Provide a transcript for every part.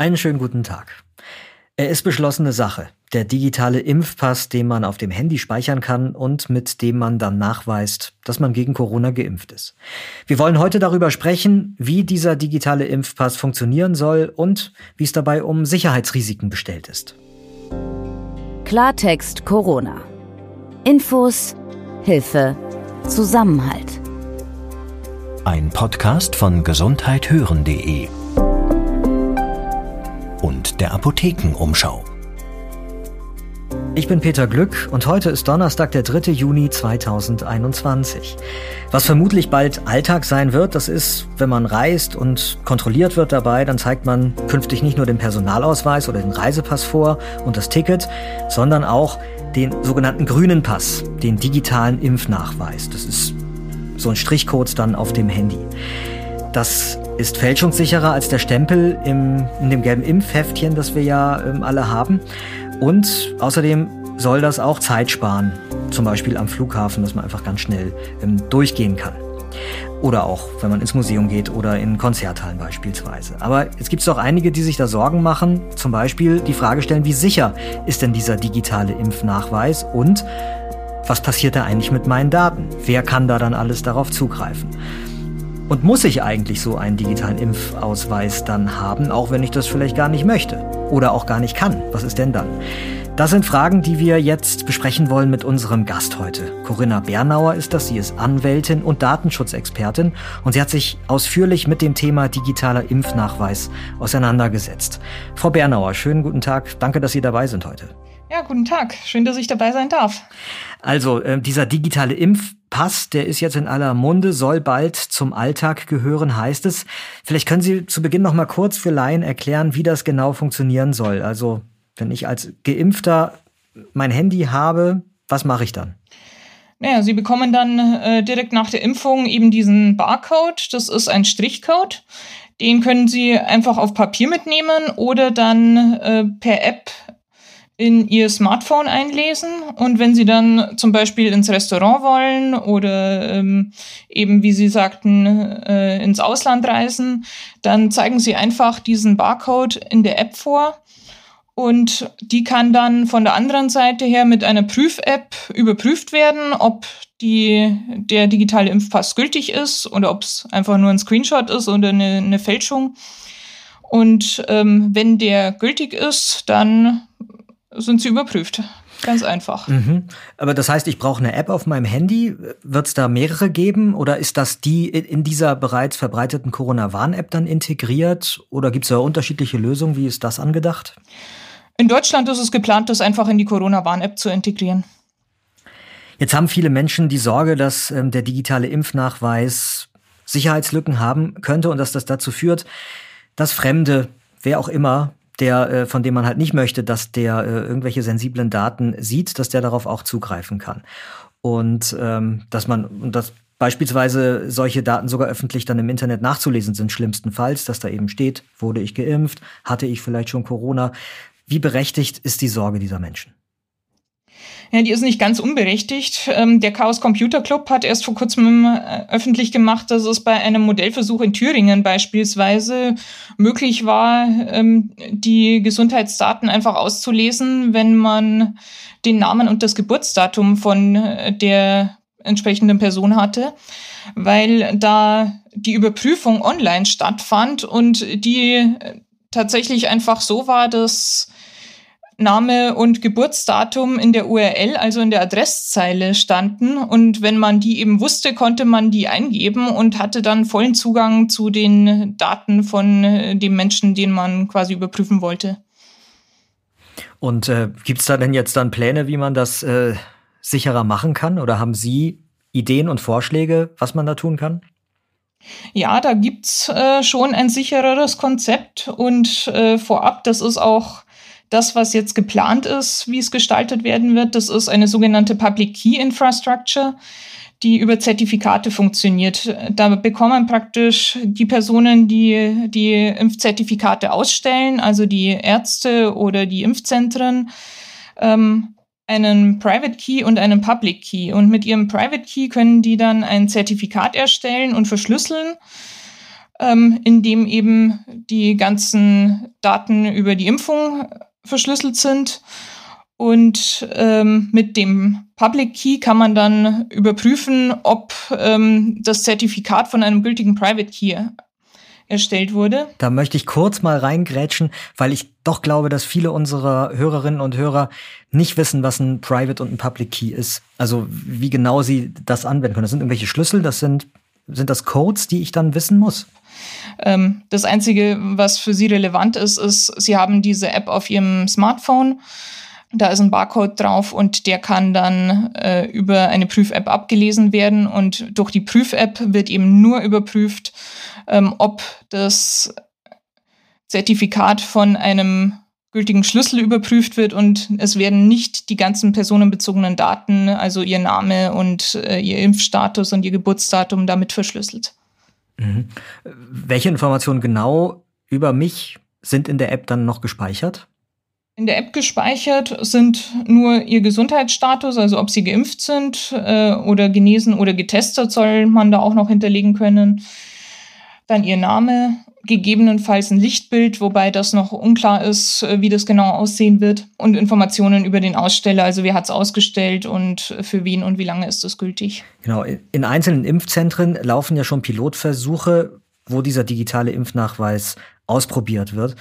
Einen schönen guten Tag. Er ist beschlossene Sache. Der digitale Impfpass, den man auf dem Handy speichern kann und mit dem man dann nachweist, dass man gegen Corona geimpft ist. Wir wollen heute darüber sprechen, wie dieser digitale Impfpass funktionieren soll und wie es dabei um Sicherheitsrisiken bestellt ist. Klartext Corona. Infos, Hilfe, Zusammenhalt. Ein Podcast von gesundheithören.de und der Apothekenumschau. Ich bin Peter Glück und heute ist Donnerstag, der 3. Juni 2021. Was vermutlich bald Alltag sein wird, das ist, wenn man reist und kontrolliert wird dabei, dann zeigt man künftig nicht nur den Personalausweis oder den Reisepass vor und das Ticket, sondern auch den sogenannten grünen Pass, den digitalen Impfnachweis. Das ist so ein Strichcode dann auf dem Handy. Das ist fälschungssicherer als der Stempel im, in dem gelben Impfheftchen, das wir ja ähm, alle haben. Und außerdem soll das auch Zeit sparen, zum Beispiel am Flughafen, dass man einfach ganz schnell ähm, durchgehen kann. Oder auch, wenn man ins Museum geht oder in Konzerthallen beispielsweise. Aber es gibt auch einige, die sich da Sorgen machen, zum Beispiel die Frage stellen, wie sicher ist denn dieser digitale Impfnachweis und was passiert da eigentlich mit meinen Daten? Wer kann da dann alles darauf zugreifen? Und muss ich eigentlich so einen digitalen Impfausweis dann haben, auch wenn ich das vielleicht gar nicht möchte oder auch gar nicht kann? Was ist denn dann? Das sind Fragen, die wir jetzt besprechen wollen mit unserem Gast heute. Corinna Bernauer ist das. Sie ist Anwältin und Datenschutzexpertin und sie hat sich ausführlich mit dem Thema digitaler Impfnachweis auseinandergesetzt. Frau Bernauer, schönen guten Tag. Danke, dass Sie dabei sind heute. Ja, guten Tag. Schön, dass ich dabei sein darf. Also, äh, dieser digitale Impfpass, der ist jetzt in aller Munde, soll bald zum Alltag gehören, heißt es. Vielleicht können Sie zu Beginn noch mal kurz für Laien erklären, wie das genau funktionieren soll. Also, wenn ich als Geimpfter mein Handy habe, was mache ich dann? Naja, Sie bekommen dann äh, direkt nach der Impfung eben diesen Barcode. Das ist ein Strichcode. Den können Sie einfach auf Papier mitnehmen oder dann äh, per App in ihr Smartphone einlesen und wenn sie dann zum Beispiel ins Restaurant wollen oder ähm, eben, wie Sie sagten, äh, ins Ausland reisen, dann zeigen sie einfach diesen Barcode in der App vor und die kann dann von der anderen Seite her mit einer Prüf-App überprüft werden, ob die, der digitale Impfpass gültig ist oder ob es einfach nur ein Screenshot ist oder eine, eine Fälschung. Und ähm, wenn der gültig ist, dann sind sie überprüft. Ganz einfach. Mhm. Aber das heißt, ich brauche eine App auf meinem Handy. Wird es da mehrere geben oder ist das die in dieser bereits verbreiteten Corona-Warn-App dann integriert? Oder gibt es da unterschiedliche Lösungen? Wie ist das angedacht? In Deutschland ist es geplant, das einfach in die Corona-Warn-App zu integrieren. Jetzt haben viele Menschen die Sorge, dass ähm, der digitale Impfnachweis Sicherheitslücken haben könnte und dass das dazu führt, dass Fremde, wer auch immer, der, äh, von dem man halt nicht möchte, dass der äh, irgendwelche sensiblen Daten sieht, dass der darauf auch zugreifen kann. Und ähm, dass man, und dass beispielsweise solche Daten sogar öffentlich dann im Internet nachzulesen sind, schlimmstenfalls, dass da eben steht, wurde ich geimpft, hatte ich vielleicht schon Corona. Wie berechtigt ist die Sorge dieser Menschen? Ja, die ist nicht ganz unberechtigt. Ähm, der Chaos Computer Club hat erst vor kurzem äh, öffentlich gemacht, dass es bei einem Modellversuch in Thüringen beispielsweise möglich war, ähm, die Gesundheitsdaten einfach auszulesen, wenn man den Namen und das Geburtsdatum von äh, der entsprechenden Person hatte, weil da die Überprüfung online stattfand und die äh, tatsächlich einfach so war, dass Name und Geburtsdatum in der URL, also in der Adresszeile standen. Und wenn man die eben wusste, konnte man die eingeben und hatte dann vollen Zugang zu den Daten von äh, dem Menschen, den man quasi überprüfen wollte. Und äh, gibt es da denn jetzt dann Pläne, wie man das äh, sicherer machen kann? Oder haben Sie Ideen und Vorschläge, was man da tun kann? Ja, da gibt's äh, schon ein sichereres Konzept und äh, vorab, das ist auch das, was jetzt geplant ist, wie es gestaltet werden wird, das ist eine sogenannte Public Key Infrastructure, die über Zertifikate funktioniert. Da bekommen praktisch die Personen, die die Impfzertifikate ausstellen, also die Ärzte oder die Impfzentren, ähm, einen Private Key und einen Public Key. Und mit ihrem Private Key können die dann ein Zertifikat erstellen und verschlüsseln ähm, in dem eben die ganzen Daten über die Impfung verschlüsselt sind. Und ähm, mit dem Public Key kann man dann überprüfen, ob ähm, das Zertifikat von einem gültigen Private Key erstellt wurde. Da möchte ich kurz mal reingrätschen, weil ich doch glaube, dass viele unserer Hörerinnen und Hörer nicht wissen, was ein Private und ein Public Key ist. Also wie genau sie das anwenden können. Das sind irgendwelche Schlüssel, das sind, sind das Codes, die ich dann wissen muss? Ähm, das Einzige, was für sie relevant ist, ist, sie haben diese App auf ihrem Smartphone da ist ein Barcode drauf und der kann dann äh, über eine Prüf-App abgelesen werden und durch die Prüf-App wird eben nur überprüft, ähm, ob das Zertifikat von einem gültigen Schlüssel überprüft wird und es werden nicht die ganzen personenbezogenen Daten, also ihr Name und äh, ihr Impfstatus und ihr Geburtsdatum damit verschlüsselt. Mhm. Welche Informationen genau über mich sind in der App dann noch gespeichert? In der App gespeichert sind nur ihr Gesundheitsstatus, also ob sie geimpft sind äh, oder genesen oder getestet, soll man da auch noch hinterlegen können. Dann ihr Name, gegebenenfalls ein Lichtbild, wobei das noch unklar ist, äh, wie das genau aussehen wird. Und Informationen über den Aussteller, also wer hat es ausgestellt und für wen und wie lange ist das gültig. Genau, in einzelnen Impfzentren laufen ja schon Pilotversuche, wo dieser digitale Impfnachweis ausprobiert wird.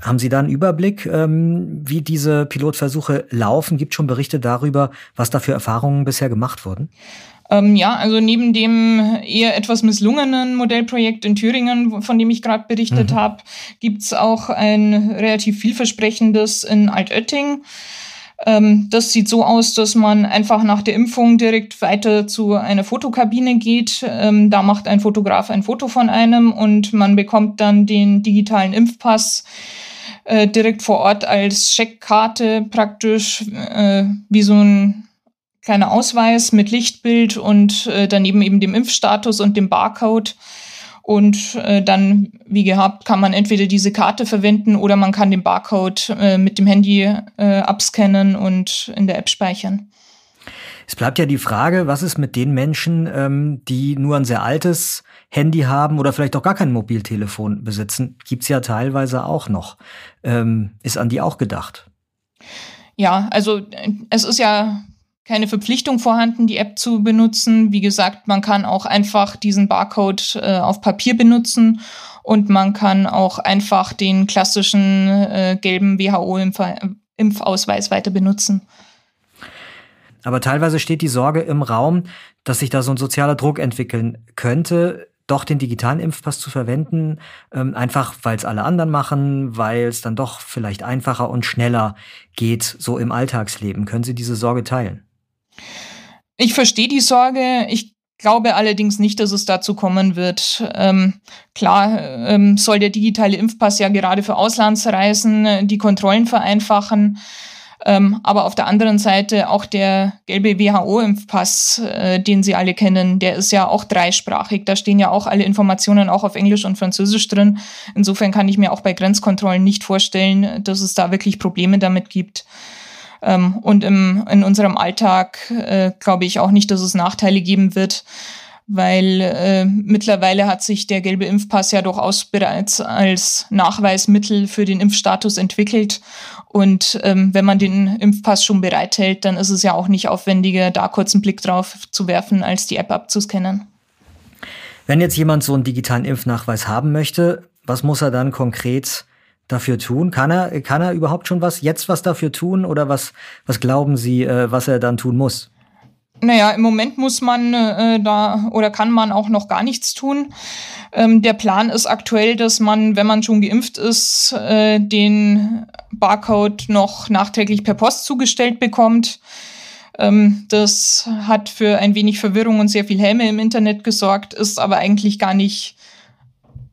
Haben Sie da einen Überblick, ähm, wie diese Pilotversuche laufen? Gibt schon Berichte darüber, was da für Erfahrungen bisher gemacht wurden? Ähm, ja, also neben dem eher etwas misslungenen Modellprojekt in Thüringen, von dem ich gerade berichtet mhm. habe, gibt's auch ein relativ vielversprechendes in Altötting. Ähm, das sieht so aus, dass man einfach nach der Impfung direkt weiter zu einer Fotokabine geht. Ähm, da macht ein Fotograf ein Foto von einem und man bekommt dann den digitalen Impfpass äh, direkt vor Ort als Scheckkarte praktisch äh, wie so ein kleiner Ausweis mit Lichtbild und äh, daneben eben dem Impfstatus und dem Barcode. Und äh, dann, wie gehabt, kann man entweder diese Karte verwenden oder man kann den Barcode äh, mit dem Handy äh, abscannen und in der App speichern. Es bleibt ja die Frage, was ist mit den Menschen, ähm, die nur ein sehr altes Handy haben oder vielleicht auch gar kein Mobiltelefon besitzen? Gibt's ja teilweise auch noch. Ähm, ist an die auch gedacht? Ja, also es ist ja keine Verpflichtung vorhanden, die App zu benutzen. Wie gesagt, man kann auch einfach diesen Barcode äh, auf Papier benutzen und man kann auch einfach den klassischen äh, gelben WHO-Impfausweis weiter benutzen. Aber teilweise steht die Sorge im Raum, dass sich da so ein sozialer Druck entwickeln könnte, doch den digitalen Impfpass zu verwenden, ähm, einfach weil es alle anderen machen, weil es dann doch vielleicht einfacher und schneller geht, so im Alltagsleben. Können Sie diese Sorge teilen? Ich verstehe die Sorge. Ich glaube allerdings nicht, dass es dazu kommen wird. Ähm, klar ähm, soll der digitale Impfpass ja gerade für Auslandsreisen äh, die Kontrollen vereinfachen. Ähm, aber auf der anderen Seite auch der gelbe WHO-Impfpass, äh, den Sie alle kennen, der ist ja auch dreisprachig. Da stehen ja auch alle Informationen auch auf Englisch und Französisch drin. Insofern kann ich mir auch bei Grenzkontrollen nicht vorstellen, dass es da wirklich Probleme damit gibt. Ähm, und im, in unserem Alltag äh, glaube ich auch nicht, dass es Nachteile geben wird weil äh, mittlerweile hat sich der gelbe Impfpass ja durchaus bereits als Nachweismittel für den Impfstatus entwickelt. Und ähm, wenn man den Impfpass schon bereithält, dann ist es ja auch nicht aufwendiger, da kurz einen Blick drauf zu werfen, als die App abzuscannen. Wenn jetzt jemand so einen digitalen Impfnachweis haben möchte, was muss er dann konkret dafür tun? Kann er, kann er überhaupt schon was, jetzt was dafür tun oder was, was glauben Sie, äh, was er dann tun muss? Naja, im Moment muss man äh, da oder kann man auch noch gar nichts tun. Ähm, der Plan ist aktuell, dass man, wenn man schon geimpft ist, äh, den Barcode noch nachträglich per Post zugestellt bekommt. Ähm, das hat für ein wenig Verwirrung und sehr viel Helme im Internet gesorgt, ist aber eigentlich gar nicht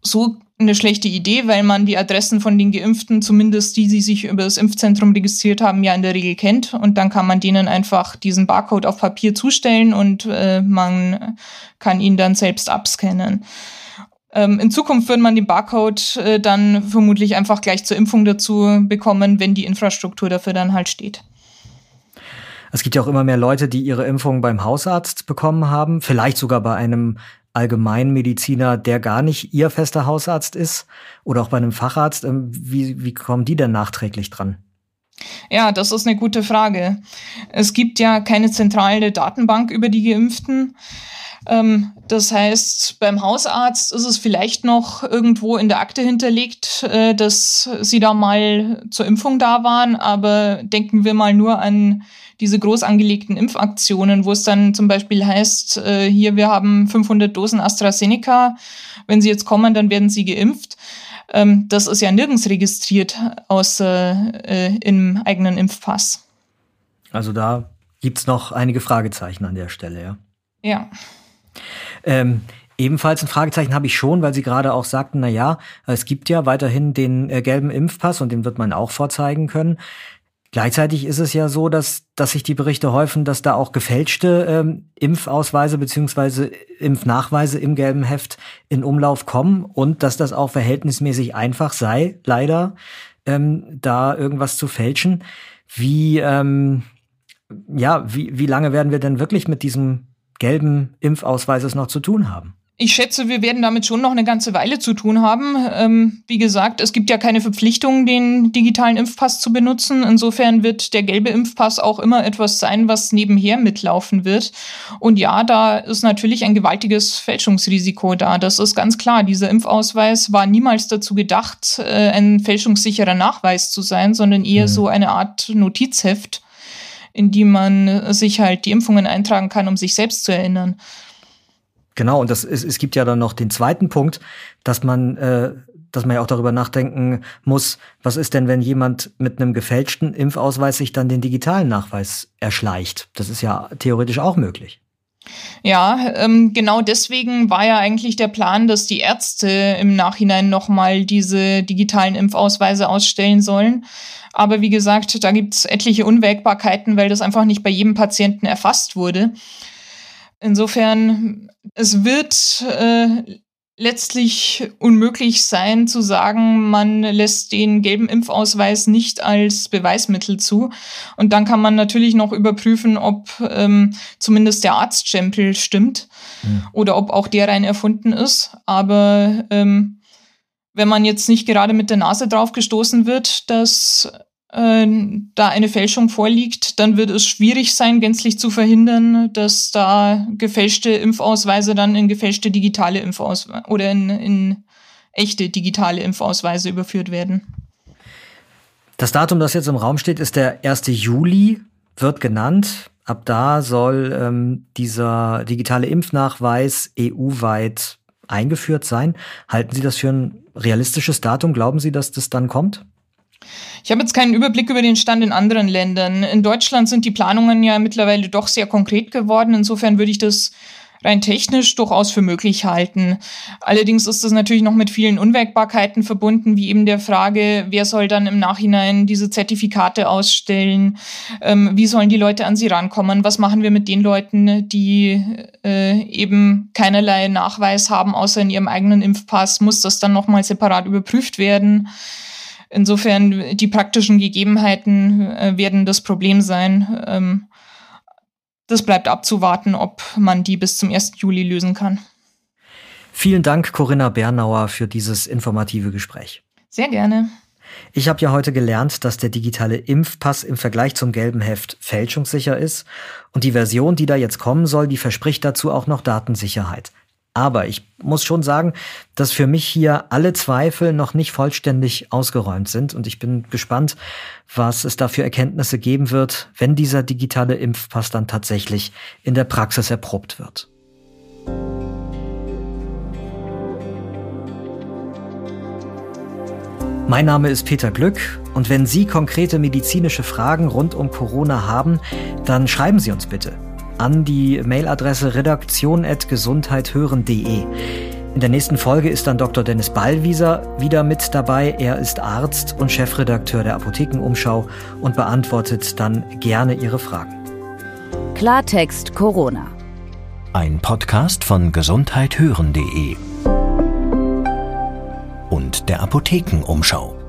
so eine schlechte Idee, weil man die Adressen von den Geimpften, zumindest die, die sich über das Impfzentrum registriert haben, ja in der Regel kennt. Und dann kann man denen einfach diesen Barcode auf Papier zustellen und äh, man kann ihn dann selbst abscannen. Ähm, in Zukunft würde man den Barcode äh, dann vermutlich einfach gleich zur Impfung dazu bekommen, wenn die Infrastruktur dafür dann halt steht. Es gibt ja auch immer mehr Leute, die ihre Impfung beim Hausarzt bekommen haben, vielleicht sogar bei einem Allgemeinmediziner, der gar nicht Ihr fester Hausarzt ist oder auch bei einem Facharzt. Ähm, wie, wie kommen die denn nachträglich dran? Ja, das ist eine gute Frage. Es gibt ja keine zentrale Datenbank über die Geimpften. Ähm, das heißt, beim Hausarzt ist es vielleicht noch irgendwo in der Akte hinterlegt, äh, dass sie da mal zur Impfung da waren, aber denken wir mal nur an diese groß angelegten Impfaktionen, wo es dann zum Beispiel heißt, äh, hier, wir haben 500 Dosen AstraZeneca, wenn Sie jetzt kommen, dann werden Sie geimpft. Ähm, das ist ja nirgends registriert, außer äh, im eigenen Impfpass. Also da gibt's noch einige Fragezeichen an der Stelle, ja. Ja. Ähm, ebenfalls ein Fragezeichen habe ich schon, weil Sie gerade auch sagten, na ja, es gibt ja weiterhin den äh, gelben Impfpass und den wird man auch vorzeigen können. Gleichzeitig ist es ja so, dass, dass sich die Berichte häufen, dass da auch gefälschte ähm, Impfausweise beziehungsweise Impfnachweise im gelben Heft in Umlauf kommen und dass das auch verhältnismäßig einfach sei, leider, ähm, da irgendwas zu fälschen. Wie, ähm, ja, wie, wie lange werden wir denn wirklich mit diesem gelben Impfausweises noch zu tun haben? Ich schätze, wir werden damit schon noch eine ganze Weile zu tun haben. Ähm, wie gesagt, es gibt ja keine Verpflichtung, den digitalen Impfpass zu benutzen. Insofern wird der gelbe Impfpass auch immer etwas sein, was nebenher mitlaufen wird. Und ja, da ist natürlich ein gewaltiges Fälschungsrisiko da. Das ist ganz klar. Dieser Impfausweis war niemals dazu gedacht, äh, ein fälschungssicherer Nachweis zu sein, sondern eher mhm. so eine Art Notizheft, in die man sich halt die Impfungen eintragen kann, um sich selbst zu erinnern. Genau, und das ist, es gibt ja dann noch den zweiten Punkt, dass man, äh, dass man ja auch darüber nachdenken muss, was ist denn, wenn jemand mit einem gefälschten Impfausweis sich dann den digitalen Nachweis erschleicht? Das ist ja theoretisch auch möglich. Ja, ähm, genau deswegen war ja eigentlich der Plan, dass die Ärzte im Nachhinein nochmal diese digitalen Impfausweise ausstellen sollen. Aber wie gesagt, da gibt es etliche Unwägbarkeiten, weil das einfach nicht bei jedem Patienten erfasst wurde. Insofern, es wird äh, letztlich unmöglich sein zu sagen, man lässt den gelben Impfausweis nicht als Beweismittel zu. Und dann kann man natürlich noch überprüfen, ob ähm, zumindest der Arztstempel stimmt mhm. oder ob auch der rein erfunden ist. Aber ähm, wenn man jetzt nicht gerade mit der Nase drauf gestoßen wird, dass äh, da eine Fälschung vorliegt, dann wird es schwierig sein, gänzlich zu verhindern, dass da gefälschte Impfausweise dann in gefälschte digitale Impfausweise oder in, in echte digitale Impfausweise überführt werden. Das Datum, das jetzt im Raum steht, ist der 1. Juli, wird genannt. Ab da soll ähm, dieser digitale Impfnachweis EU-weit eingeführt sein. Halten Sie das für ein realistisches Datum? Glauben Sie, dass das dann kommt? Ich habe jetzt keinen Überblick über den Stand in anderen Ländern. In Deutschland sind die Planungen ja mittlerweile doch sehr konkret geworden. Insofern würde ich das rein technisch durchaus für möglich halten. Allerdings ist das natürlich noch mit vielen Unwägbarkeiten verbunden, wie eben der Frage, wer soll dann im Nachhinein diese Zertifikate ausstellen, ähm, wie sollen die Leute an sie rankommen, was machen wir mit den Leuten, die äh, eben keinerlei Nachweis haben, außer in ihrem eigenen Impfpass, muss das dann nochmal separat überprüft werden. Insofern, die praktischen Gegebenheiten äh, werden das Problem sein. Ähm, das bleibt abzuwarten, ob man die bis zum 1. Juli lösen kann. Vielen Dank, Corinna Bernauer, für dieses informative Gespräch. Sehr gerne. Ich habe ja heute gelernt, dass der digitale Impfpass im Vergleich zum gelben Heft fälschungssicher ist und die Version, die da jetzt kommen soll, die verspricht dazu auch noch Datensicherheit. Aber ich muss schon sagen, dass für mich hier alle Zweifel noch nicht vollständig ausgeräumt sind. Und ich bin gespannt, was es da für Erkenntnisse geben wird, wenn dieser digitale Impfpass dann tatsächlich in der Praxis erprobt wird. Mein Name ist Peter Glück. Und wenn Sie konkrete medizinische Fragen rund um Corona haben, dann schreiben Sie uns bitte an die Mailadresse redaktion.gesundheithören.de. In der nächsten Folge ist dann Dr. Dennis Ballwieser wieder mit dabei. Er ist Arzt und Chefredakteur der Apothekenumschau und beantwortet dann gerne Ihre Fragen. Klartext Corona. Ein Podcast von gesundheithören.de und der Apothekenumschau.